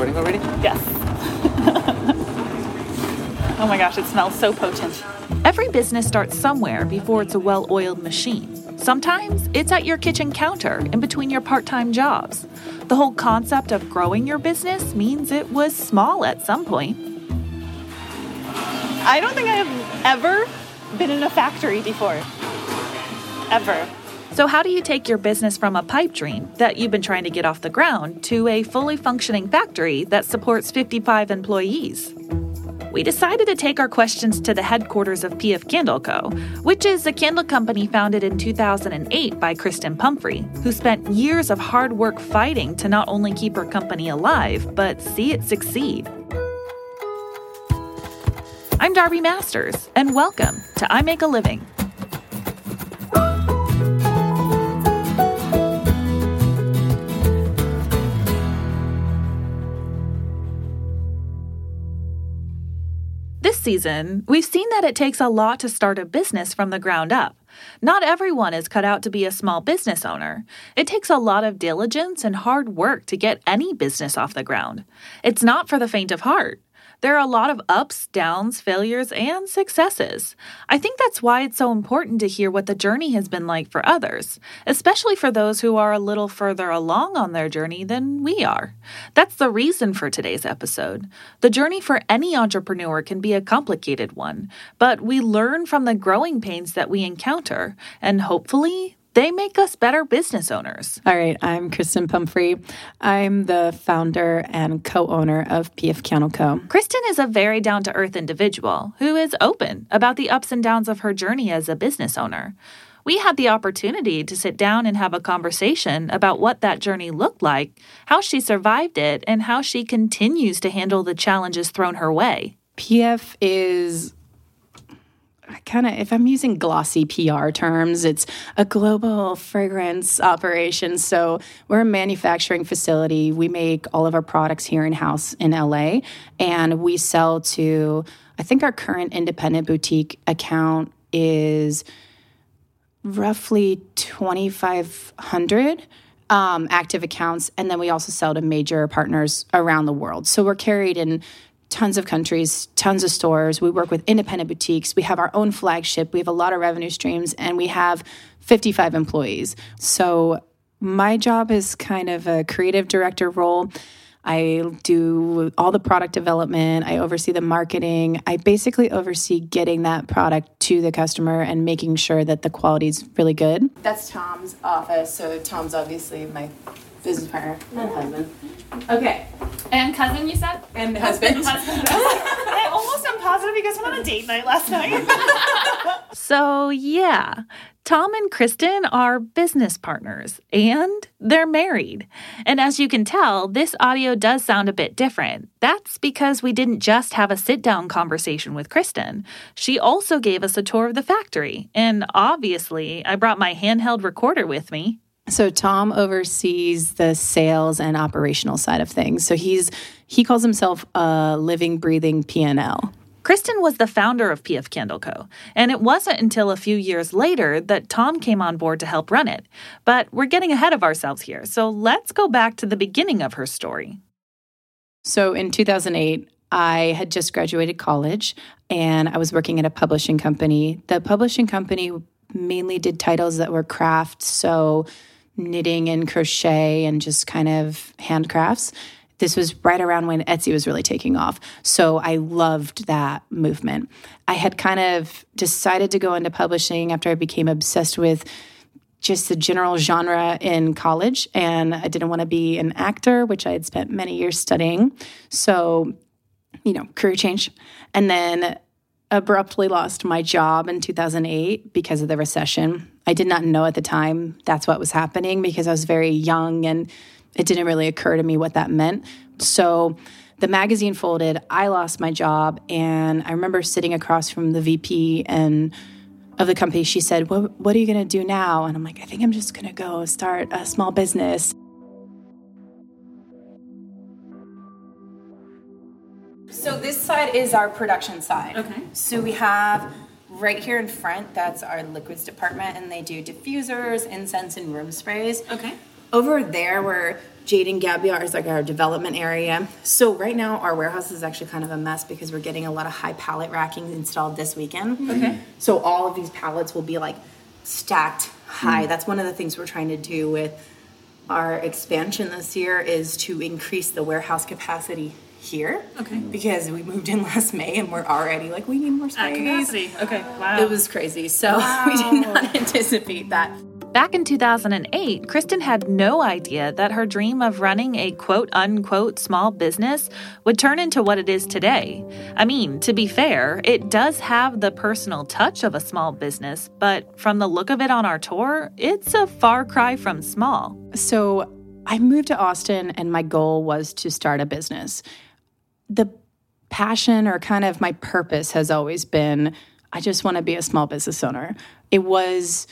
recording already? Yes. oh my gosh, it smells so potent. Every business starts somewhere before it's a well oiled machine. Sometimes it's at your kitchen counter in between your part time jobs. The whole concept of growing your business means it was small at some point. I don't think I have ever been in a factory before. Ever. So, how do you take your business from a pipe dream that you've been trying to get off the ground to a fully functioning factory that supports 55 employees? We decided to take our questions to the headquarters of PF Candle Co., which is a candle company founded in 2008 by Kristen Pumphrey, who spent years of hard work fighting to not only keep her company alive, but see it succeed. I'm Darby Masters, and welcome to I Make a Living. Season, we've seen that it takes a lot to start a business from the ground up. Not everyone is cut out to be a small business owner. It takes a lot of diligence and hard work to get any business off the ground. It's not for the faint of heart. There are a lot of ups, downs, failures, and successes. I think that's why it's so important to hear what the journey has been like for others, especially for those who are a little further along on their journey than we are. That's the reason for today's episode. The journey for any entrepreneur can be a complicated one, but we learn from the growing pains that we encounter, and hopefully, they make us better business owners. All right, I'm Kristen Pumphrey. I'm the founder and co owner of PF Candle Co. Kristen is a very down to earth individual who is open about the ups and downs of her journey as a business owner. We had the opportunity to sit down and have a conversation about what that journey looked like, how she survived it, and how she continues to handle the challenges thrown her way. PF is kind of if I'm using glossy PR terms, it's a global fragrance operation. So we're a manufacturing facility. We make all of our products here in house in LA, and we sell to. I think our current independent boutique account is roughly 2,500 um, active accounts, and then we also sell to major partners around the world. So we're carried in tons of countries, tons of stores. We work with independent boutiques. We have our own flagship. We have a lot of revenue streams, and we have 55 employees. So my job is kind of a creative director role. I do all the product development. I oversee the marketing. I basically oversee getting that product to the customer and making sure that the quality is really good. That's Tom's office. So Tom's obviously my business partner and husband. Okay. And cousin, you said? And husband. husband. I almost am positive you guys went on a date night last night. So, yeah, Tom and Kristen are business partners and they're married. And as you can tell, this audio does sound a bit different. That's because we didn't just have a sit down conversation with Kristen. She also gave us a tour of the factory. And obviously, I brought my handheld recorder with me. So Tom oversees the sales and operational side of things. So he's he calls himself a living, breathing P&L. Kristen was the founder of PF Candle Co., and it wasn't until a few years later that Tom came on board to help run it. But we're getting ahead of ourselves here, so let's go back to the beginning of her story. So in 2008, I had just graduated college and I was working at a publishing company. The publishing company mainly did titles that were craft, so knitting and crochet and just kind of handcrafts. This was right around when Etsy was really taking off. So I loved that movement. I had kind of decided to go into publishing after I became obsessed with just the general genre in college. And I didn't want to be an actor, which I had spent many years studying. So, you know, career change. And then abruptly lost my job in 2008 because of the recession. I did not know at the time that's what was happening because I was very young and it didn't really occur to me what that meant. So the magazine folded, I lost my job, and I remember sitting across from the VP and of the company. She said, "What, what are you going to do now?" And I'm like, "I think I'm just going to go start a small business." So this side is our production side. Okay. So we have right here in front, that's our liquids department, and they do diffusers, incense, and room sprays. Okay. Over there, we're Jade and Gabby are is like our development area. So right now our warehouse is actually kind of a mess because we're getting a lot of high pallet racking installed this weekend. Mm-hmm. Okay. So all of these pallets will be like stacked high. Mm. That's one of the things we're trying to do with our expansion this year is to increase the warehouse capacity here. Okay. Because we moved in last May and we're already like we need more space. capacity. Okay. Wow. It was crazy. So we did not anticipate that. Back in 2008, Kristen had no idea that her dream of running a quote unquote small business would turn into what it is today. I mean, to be fair, it does have the personal touch of a small business, but from the look of it on our tour, it's a far cry from small. So I moved to Austin and my goal was to start a business. The passion or kind of my purpose has always been I just want to be a small business owner. It was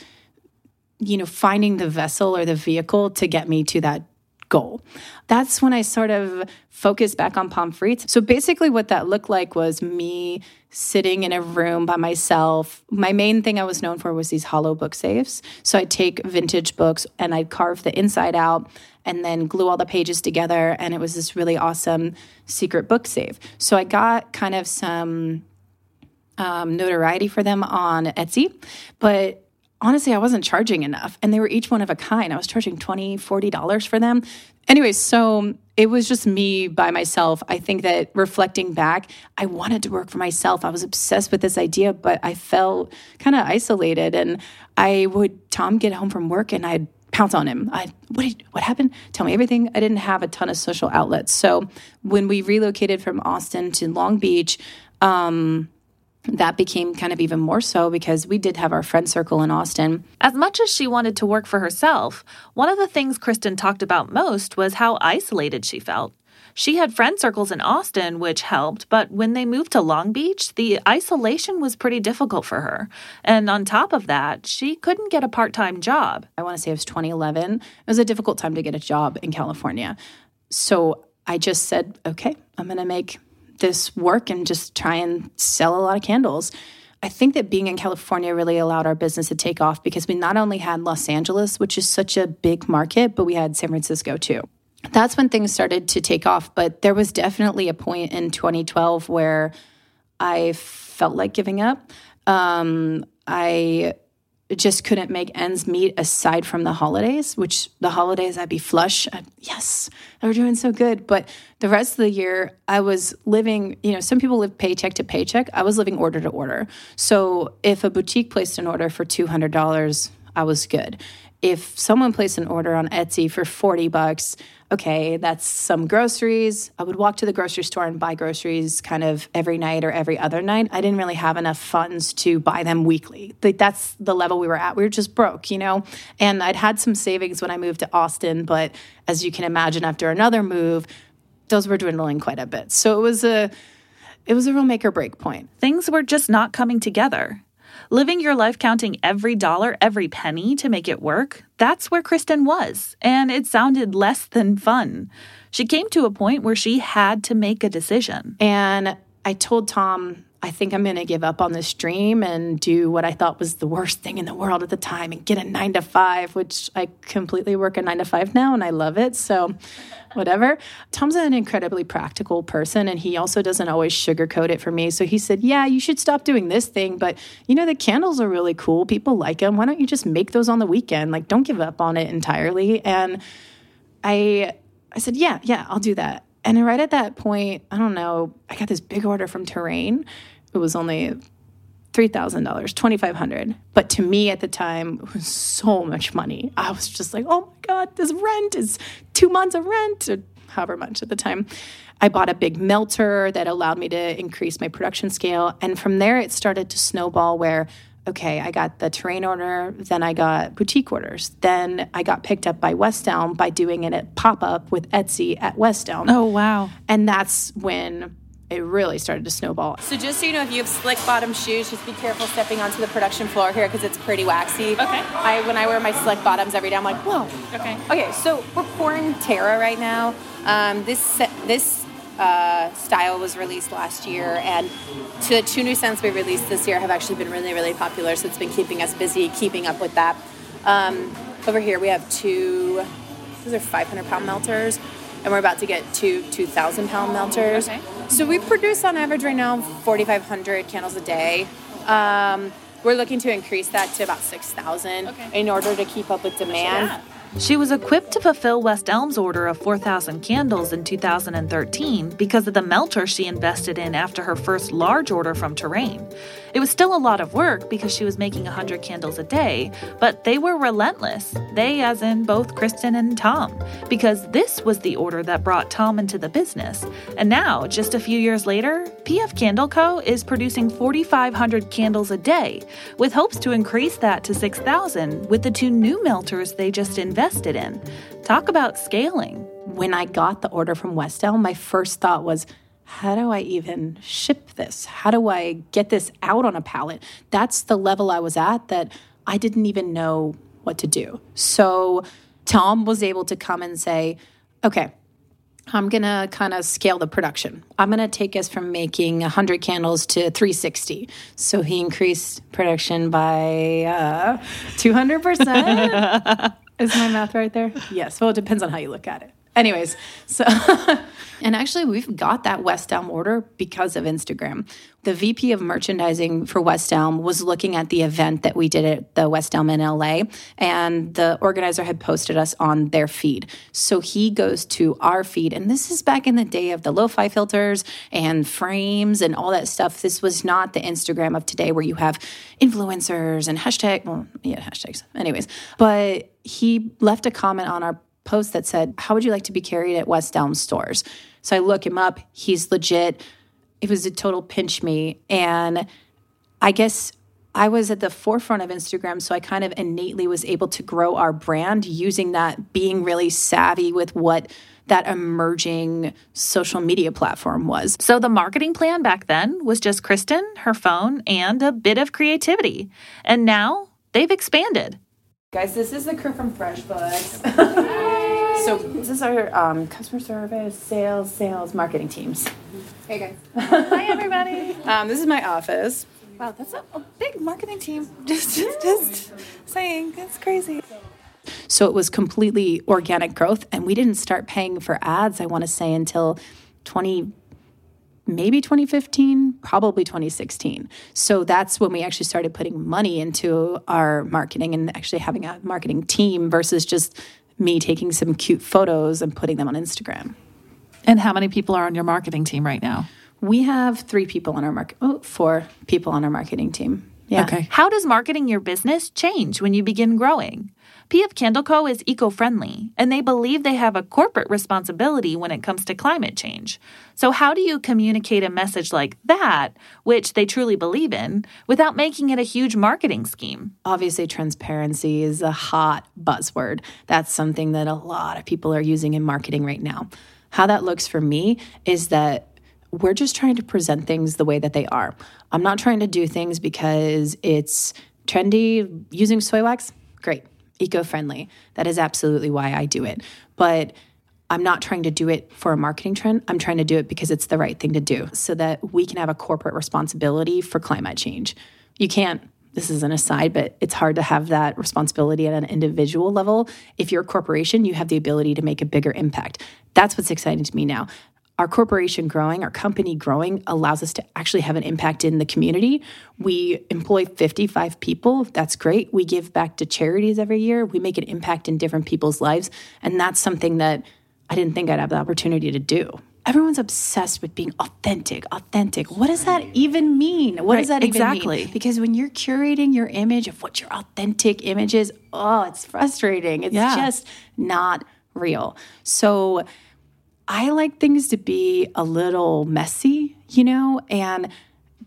you know, finding the vessel or the vehicle to get me to that goal. That's when I sort of focused back on Pommes Frites. So basically, what that looked like was me sitting in a room by myself. My main thing I was known for was these hollow book safes. So I'd take vintage books and I'd carve the inside out and then glue all the pages together. And it was this really awesome secret book safe. So I got kind of some um, notoriety for them on Etsy, but honestly, I wasn't charging enough. And they were each one of a kind. I was charging $20, $40 for them. Anyway, so it was just me by myself. I think that reflecting back, I wanted to work for myself. I was obsessed with this idea, but I felt kind of isolated. And I would, Tom get home from work and I'd pounce on him. I what did, what happened? Tell me everything. I didn't have a ton of social outlets. So when we relocated from Austin to Long Beach, um, that became kind of even more so because we did have our friend circle in Austin. As much as she wanted to work for herself, one of the things Kristen talked about most was how isolated she felt. She had friend circles in Austin, which helped, but when they moved to Long Beach, the isolation was pretty difficult for her. And on top of that, she couldn't get a part time job. I want to say it was 2011. It was a difficult time to get a job in California. So I just said, okay, I'm going to make this work and just try and sell a lot of candles. I think that being in California really allowed our business to take off because we not only had Los Angeles, which is such a big market, but we had San Francisco too. That's when things started to take off. But there was definitely a point in 2012 where I felt like giving up. Um, I just couldn't make ends meet aside from the holidays, which the holidays I'd be flush. I'd, yes, we're doing so good. But the rest of the year, I was living, you know, some people live paycheck to paycheck. I was living order to order. So if a boutique placed an order for $200, I was good. If someone placed an order on Etsy for 40 bucks, okay, that's some groceries. I would walk to the grocery store and buy groceries kind of every night or every other night. I didn't really have enough funds to buy them weekly. Like that's the level we were at. We were just broke, you know? And I'd had some savings when I moved to Austin, but as you can imagine after another move, those were dwindling quite a bit. So it was a it was a real make or break point. Things were just not coming together. Living your life counting every dollar, every penny to make it work, that's where Kristen was, and it sounded less than fun. She came to a point where she had to make a decision. And I told Tom, I think I'm going to give up on this dream and do what I thought was the worst thing in the world at the time and get a nine to five, which I completely work a nine to five now and I love it. So whatever. Tom's an incredibly practical person and he also doesn't always sugarcoat it for me. So he said, Yeah, you should stop doing this thing, but you know, the candles are really cool. People like them. Why don't you just make those on the weekend? Like, don't give up on it entirely. And I, I said, Yeah, yeah, I'll do that. And right at that point, I don't know, I got this big order from Terrain. It was only $3,000, 2,500. But to me at the time, it was so much money. I was just like, oh my God, this rent is two months of rent, or however much at the time. I bought a big melter that allowed me to increase my production scale. And from there, it started to snowball where, okay, I got the terrain order, then I got boutique orders. Then I got picked up by West Elm by doing it at pop up with Etsy at West Elm. Oh, wow. And that's when it really started to snowball. So just so you know, if you have slick bottom shoes, just be careful stepping onto the production floor here because it's pretty waxy. Okay. I when I wear my slick bottoms every day, I'm like, whoa. Okay. Okay. So we're pouring Terra right now. Um, this this uh, style was released last year, and the two new scents we released this year have actually been really really popular. So it's been keeping us busy, keeping up with that. Um, over here we have two Those are 500 pound melters, and we're about to get two 2,000 pound melters. Okay. So we produce on average right now 4,500 candles a day. Um, we're looking to increase that to about 6,000 Okay. in order to keep up with demand. She was equipped to fulfill West Elm's order of 4,000 candles in 2013 because of the melter she invested in after her first large order from Terrain. It was still a lot of work because she was making 100 candles a day, but they were relentless. They, as in both Kristen and Tom, because this was the order that brought Tom into the business. And now, just a few years later, PF Candle Co. is producing 4,500 candles a day, with hopes to increase that to 6,000 with the two new melters they just invested in. Talk about scaling. when I got the order from West Elm, my first thought was, how do I even ship this? How do I get this out on a pallet? That's the level I was at that I didn't even know what to do. So Tom was able to come and say, okay, I'm going to kind of scale the production. I'm going to take us from making 100 candles to 360. So he increased production by uh, 200%. Is my math right there? Yes. Well, it depends on how you look at it. Anyways, so, and actually, we've got that West Elm order because of Instagram. The VP of merchandising for West Elm was looking at the event that we did at the West Elm in LA, and the organizer had posted us on their feed. So he goes to our feed, and this is back in the day of the lo fi filters and frames and all that stuff. This was not the Instagram of today where you have influencers and hashtag, well, yeah, hashtags, anyways. But he left a comment on our post that said, How would you like to be carried at West Elm stores? So I look him up. He's legit. It was a total pinch me. And I guess I was at the forefront of Instagram. So I kind of innately was able to grow our brand using that, being really savvy with what that emerging social media platform was. So the marketing plan back then was just Kristen, her phone, and a bit of creativity. And now they've expanded. Guys, this is the crew from FreshBooks. so this is our um, customer service, sales, sales, marketing teams. Hey guys. Hi everybody. Um, this is my office. Wow, that's a, a big marketing team. Just, just, just saying, it's crazy. So it was completely organic growth. And we didn't start paying for ads, I want to say, until 20, maybe 2015, probably 2016. So that's when we actually started putting money into our marketing and actually having a marketing team versus just me taking some cute photos and putting them on Instagram. And how many people are on your marketing team right now? We have three people on our market, oh, four people on our marketing team. Yeah. Okay. How does marketing your business change when you begin growing? PF Candle Co. is eco friendly, and they believe they have a corporate responsibility when it comes to climate change. So, how do you communicate a message like that, which they truly believe in, without making it a huge marketing scheme? obviously transparency is a hot buzzword. That's something that a lot of people are using in marketing right now. How that looks for me is that we're just trying to present things the way that they are. I'm not trying to do things because it's trendy using soy wax. Great. Eco-friendly. That is absolutely why I do it. But I'm not trying to do it for a marketing trend. I'm trying to do it because it's the right thing to do so that we can have a corporate responsibility for climate change. You can't, this is an aside, but it's hard to have that responsibility at an individual level. If you're a corporation, you have the ability to make a bigger impact. That's what's exciting to me now. Our corporation growing, our company growing allows us to actually have an impact in the community. We employ 55 people. That's great. We give back to charities every year. We make an impact in different people's lives. And that's something that I didn't think I'd have the opportunity to do. Everyone's obsessed with being authentic, authentic. What does that even mean? What does Right, that even exactly. mean? Because when you're curating your image of what your authentic image is, oh, it's frustrating. It's Yeah. just not real. So I like things to be a little messy, you know, and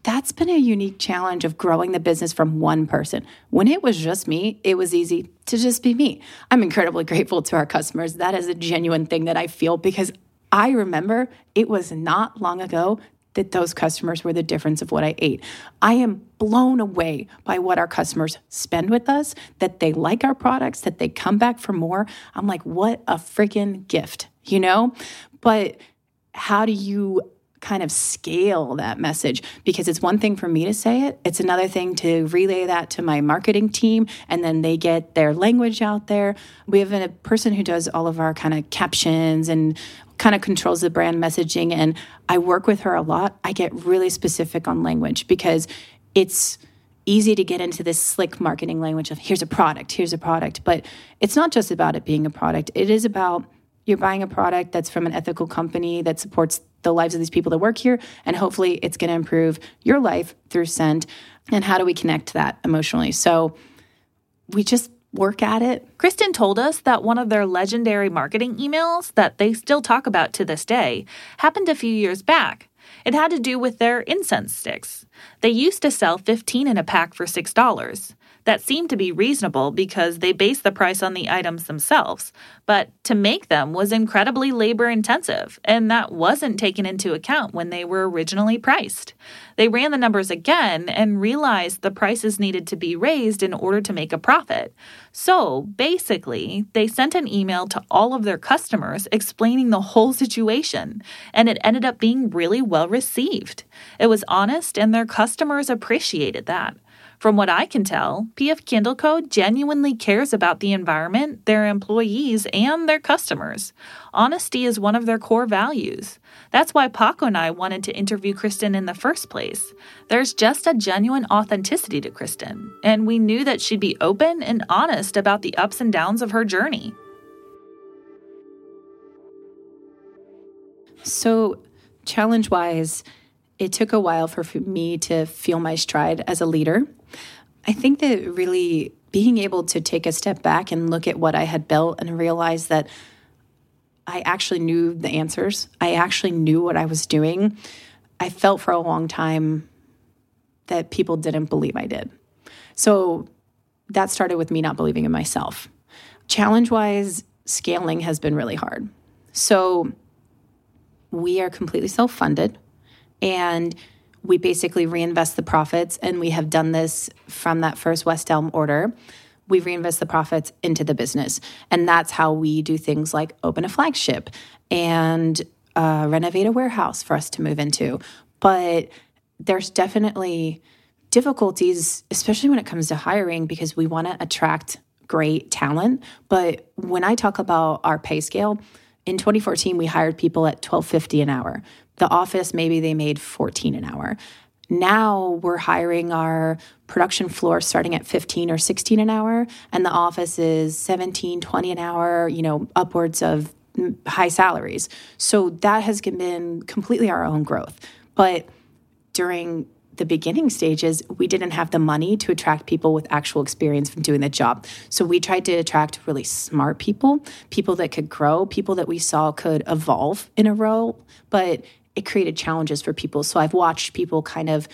that's been a unique challenge of growing the business from one person. When it was just me, it was easy to just be me. I'm incredibly grateful to our customers. That is a genuine thing that I feel because I remember it was not long ago that those customers were the difference of what I ate. I am blown away by what our customers spend with us, that they like our products, that they come back for more. I'm like, what a freaking gift, you know? But how do you kind of scale that message because it's one thing for me to say it, it's another thing to relay that to my marketing team, and then they get their language out there. We have a person who does all of our kind of captions and kind of controls the brand messaging, and I work with her a lot. I get really specific on language because it's easy to get into this slick marketing language of here's a product, here's a product. But it's not just about it being a product, it is about you're buying a product that's from an ethical company that supports the lives of these people that work here. And hopefully it's going to improve your life through Scent. And how do we connect to that emotionally? So we just work at it. Kristen told us that one of their legendary marketing emails that they still talk about to this day happened a few years back. It had to do with their incense sticks. They used to sell 15 in a pack for $6. That seemed to be reasonable because they based the price on the items themselves, but to make them was incredibly labor intensive, and that wasn't taken into account when they were originally priced. They ran the numbers again and realized the prices needed to be raised in order to make a profit. So basically, they sent an email to all of their customers explaining the whole situation, and it ended up being really well received. It was honest, and their customers appreciated that. From what I can tell, PF Candle Co. genuinely cares about the environment, their employees, and their customers. Honesty is one of their core values. That's why Paco and I wanted to interview Kristen in the first place. There's just a genuine authenticity to Kristen, and we knew that she'd be open and honest about the ups and downs of her journey. So, challenge wise, it took a while for me to feel my stride as a leader. I think that really being able to take a step back and look at what I had built and realize that I actually knew the answers, I actually knew what I was doing. I felt for a long time that people didn't believe I did. So that started with me not believing in myself. Challenge wise, scaling has been really hard. So we are completely self funded and we basically reinvest the profits. And we have done this from that first West Elm order. We reinvest the profits into the business. And that's how we do things like open a flagship and uh, renovate a warehouse for us to move into. But there's definitely difficulties, especially when it comes to hiring, because we want to attract great talent. But when I talk about our pay scale, in 2014 we hired people at 1250 an hour the office, maybe they made 14 an hour. Now we're hiring our production floor starting at 15 or 16 an hour, and the office is 17, 20 an hour, you know, upwards of high salaries. So that has been completely our own growth. But during the beginning stages, we didn't have the money to attract people with actual experience from doing the job. So we tried to attract really smart people, people that could grow, people that we saw could evolve in a role. But it created challenges for people. So I've watched people kind of,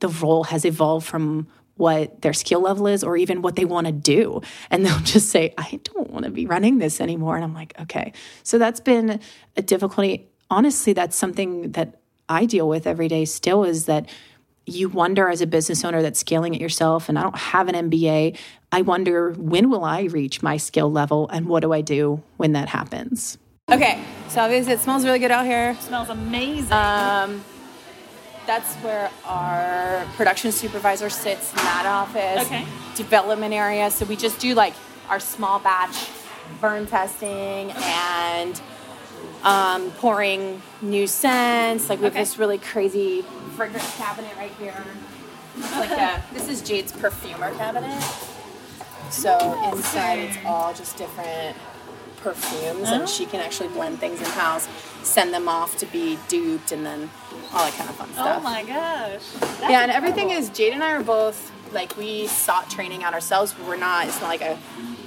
the role has evolved from what their skill level is or even what they want to do. And they'll just say, I don't want to be running this anymore. And I'm like, okay. So that's been a difficulty. Honestly, that's something that I deal with every day still is that you wonder as a business owner that's scaling it yourself and I don't have an MBA, I wonder when will I reach my skill level and what do I do when that happens? Okay, so obviously it smells really good out here. Smells amazing. Um, that's where our production supervisor sits in that office. Okay. Development area. So we just do like our small batch burn testing and um, pouring new scents. Like we have Okay. this really crazy fragrance cabinet right here. Like a, this is Jade's perfumer cabinet. So inside it's all just different perfumes, and she can actually blend things in house, send them off to be duped, and then all that kind of fun oh stuff. oh my gosh. Yeah, and everything is Jade and I are both like we sought training out ourselves. We're not. It's not like a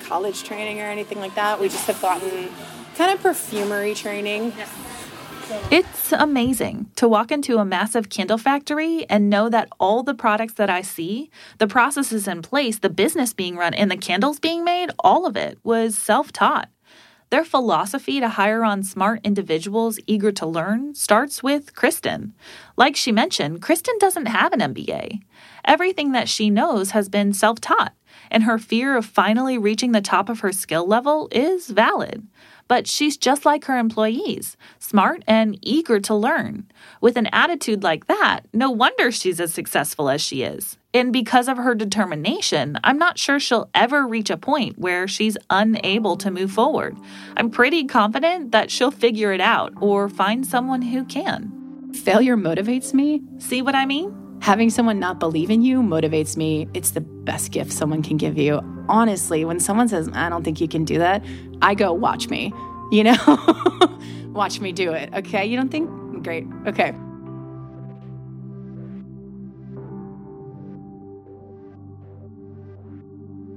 college training or anything like that. We just have gotten kind of perfumery training. It's amazing to walk into a massive candle factory and know that all the products that I see, the processes in place, the business being run, and the candles being made, all of it was self taught. Their philosophy to hire on smart individuals eager to learn starts with Kristen. Like she mentioned, Kristen doesn't have an MBA. Everything that she knows has been self taught, and her fear of finally reaching the top of her skill level is valid. But she's just like her employees, smart and eager to learn. With an attitude like that, no wonder she's as successful as she is. And because of her determination, I'm not sure she'll ever reach a point where she's unable to move forward. I'm pretty confident that she'll figure it out or find someone who can. Failure motivates me. See what I mean? Having someone not believe in you motivates me. It's the best gift someone can give you. Honestly, when someone says, I don't think you can do that, I go, watch me, you know? watch me do it. Okay. You don't think? Great. Okay.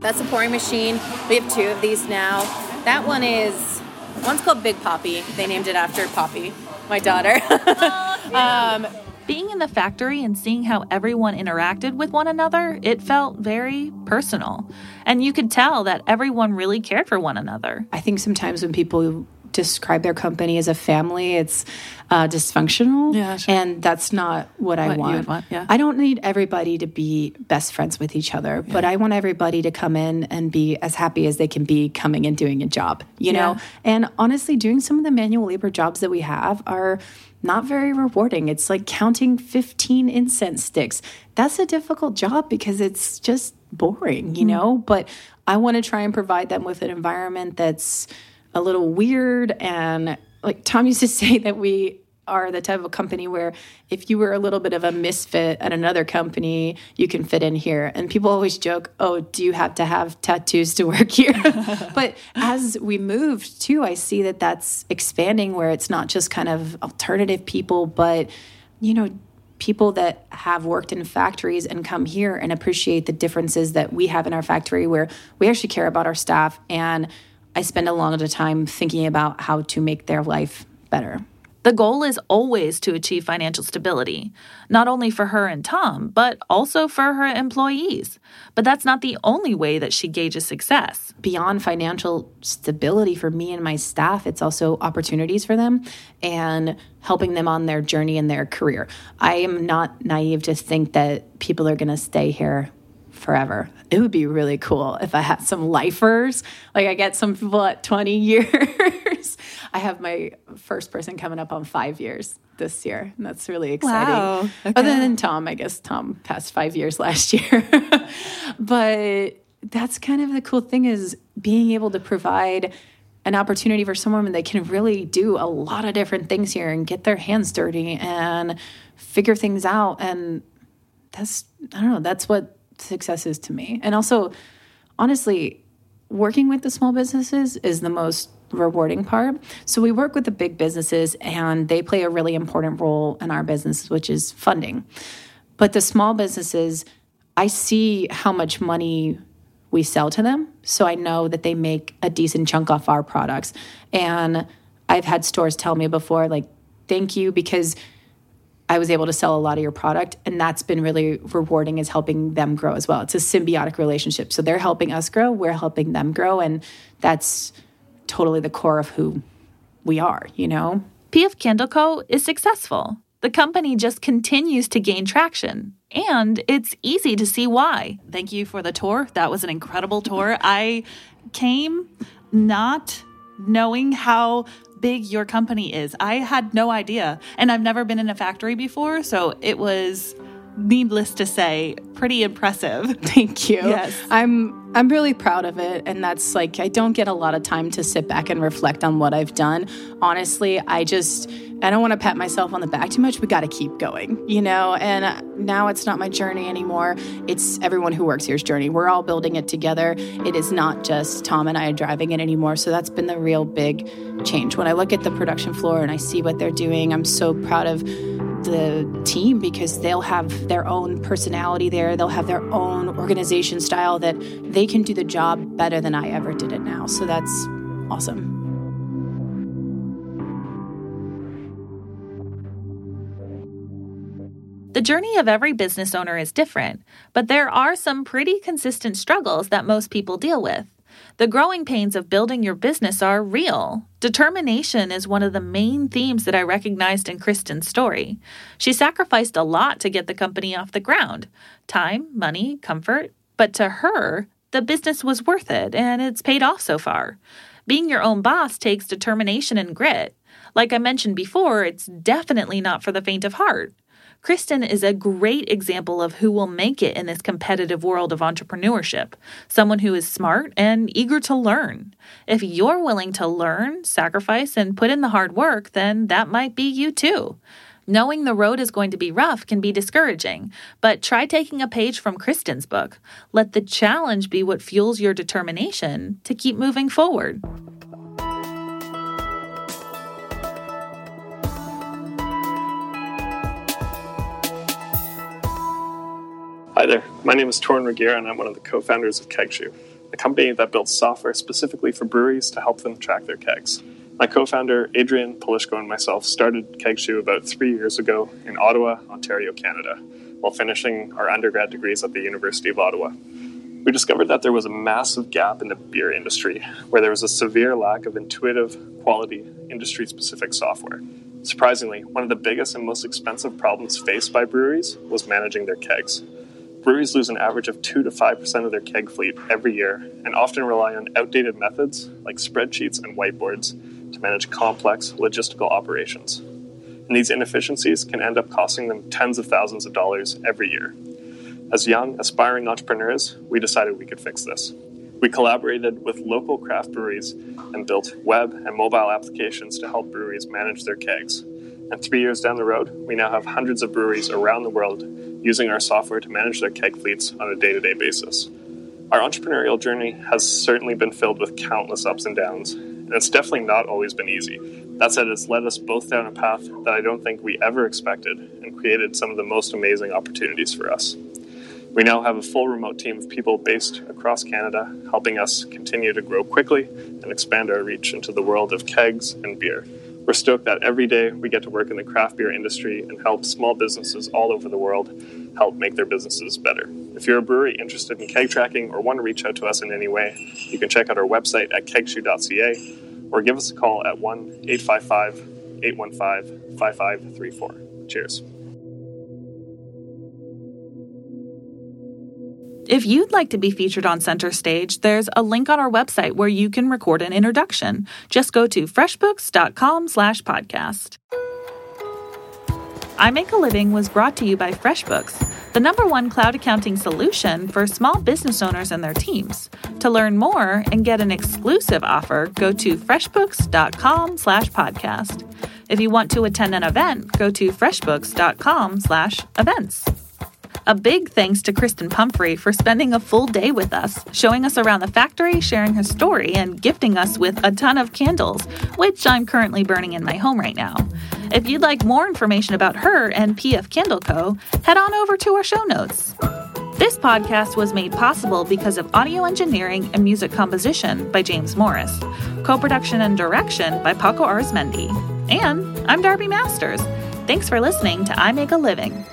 That's a pouring machine. We have two of these now. That one is, one's called Big Poppy. They named it after Poppy, my daughter. um, being in the factory and seeing how everyone interacted with one another, it felt very personal. And you could tell that everyone really cared for one another. I think sometimes when people describe their company as a family, it's uh, dysfunctional. Yeah, sure. And that's not what, I What you want. would want, yeah. I don't need everybody to be best friends with each other, but I want everybody to come in and be as happy as they can be coming and doing a job, you know? And honestly, doing some of the manual labor jobs that we have are not very rewarding. It's like counting 15 incense sticks. That's a difficult job because it's just boring, you hmm. know? But I want to try and provide them with an environment that's a little weird and like Tom used to say that we are the type of company where if you were a little bit of a misfit at another company, you can fit in here. And people always joke, "Oh, do you have to have tattoos to work here?" but as we moved too, I see that that's expanding where it's not just kind of alternative people, but you know, people that have worked in factories and come here and appreciate the differences that we have in our factory where we actually care about our staff and I spend a lot of time thinking about how to make their life better. The goal is always to achieve financial stability, not only for her and Tom, but also for her employees. But that's not the only way that she gauges success. Beyond financial stability for me and my staff, it's also opportunities for them and helping them on their journey in their career. I am not naive to think that people are going to stay here forever. It would be really cool if I had some lifers. Like I get some people at 20 years. I have my first person coming up on five years this year. And that's really exciting. Wow. Okay. Other than Tom, I guess Tom passed five years last year. but that's kind of the cool thing is being able to provide an opportunity for someone that can really do a lot of different things here and get their hands dirty and figure things out. And that's, I don't know, that's what success is to me. And also, honestly, working with the small businesses is the most rewarding part. So we work with the big businesses and they play a really important role in our business, which is funding. But the small businesses, I see how much money we sell to them. So I know that they make a decent chunk off our products. And I've had stores tell me before, like, thank you because I was able to sell a lot of your product. And that's been really rewarding, is helping them grow as well. It's a symbiotic relationship. So they're helping us grow, we're helping them grow. And that's totally the core of who we are, you know? PF Candle Co. is successful. The company just continues to gain traction. And it's easy to see why. Thank you for the tour. That was an incredible tour. I came not knowing how big your company is. I had no idea. And I've never been in a factory before. So it was, needless to say, pretty impressive. Thank you. Yes. I'm I'm really proud of it and that's like I don't get a lot of time to sit back and reflect on what I've done. Honestly, I just I don't want to pat myself on the back too much. We got to keep going, you know? And now it's not my journey anymore. It's everyone who works here's journey. We're all building it together. It is not just Tom and I driving it anymore. So that's been the real big change. When I look at the production floor and I see what they're doing, I'm so proud of the team because they'll have their own personality there. They'll have their own organization style that they can do the job better than I ever did it now. So that's awesome. The journey of every business owner is different, but there are some pretty consistent struggles that most people deal with. The growing pains of building your business are real. Determination is one of the main themes that I recognized in Kristen's story. She sacrificed a lot to get the company off the ground time, money, comfort. But to her, the business was worth it and it's paid off so far. Being your own boss takes determination and grit. Like I mentioned before, it's definitely not for the faint of heart. Kristen is a great example of who will make it in this competitive world of entrepreneurship someone who is smart and eager to learn. If you're willing to learn, sacrifice, and put in the hard work, then that might be you too. Knowing the road is going to be rough can be discouraging, but try taking a page from Kristen's book. Let the challenge be what fuels your determination to keep moving forward. Hi there, my name is Torin Regier and I'm one of the co-founders of KegShoe, a company that builds software specifically for breweries to help them track their kegs. My co-founder Adrian Polishko and myself started KegShoe about three years ago in Ottawa, Ontario, Canada, while finishing our undergrad degrees at the University of Ottawa. We discovered that there was a massive gap in the beer industry, where there was a severe lack of intuitive, quality, industry-specific software. Surprisingly, one of the biggest and most expensive problems faced by breweries was managing their kegs. Breweries lose an average of 2 to 5% of their keg fleet every year and often rely on outdated methods like spreadsheets and whiteboards to manage complex logistical operations. And these inefficiencies can end up costing them tens of thousands of dollars every year. As young, aspiring entrepreneurs, we decided we could fix this. We collaborated with local craft breweries and built web and mobile applications to help breweries manage their kegs. And three years down the road, we now have hundreds of breweries around the world using our software to manage their keg fleets on a day to day basis. Our entrepreneurial journey has certainly been filled with countless ups and downs, and it's definitely not always been easy. That said, it's led us both down a path that I don't think we ever expected and created some of the most amazing opportunities for us. We now have a full remote team of people based across Canada, helping us continue to grow quickly and expand our reach into the world of kegs and beer. We're stoked that every day we get to work in the craft beer industry and help small businesses all over the world help make their businesses better. If you're a brewery interested in keg tracking or want to reach out to us in any way, you can check out our website at kegshoe.ca or give us a call at 1 855 815 5534. Cheers. If you'd like to be featured on Center Stage, there's a link on our website where you can record an introduction. Just go to freshbooks.com slash podcast. I Make a Living was brought to you by FreshBooks, the number one cloud accounting solution for small business owners and their teams. To learn more and get an exclusive offer, go to freshbooks.com slash podcast. If you want to attend an event, go to freshbooks.com slash events. A big thanks to Kristen Pumphrey for spending a full day with us, showing us around the factory, sharing her story, and gifting us with a ton of candles, which I'm currently burning in my home right now. If you'd like more information about her and PF Candle Co., head on over to our show notes. This podcast was made possible because of audio engineering and music composition by James Morris, co production and direction by Paco Arizmendi. And I'm Darby Masters. Thanks for listening to I Make a Living.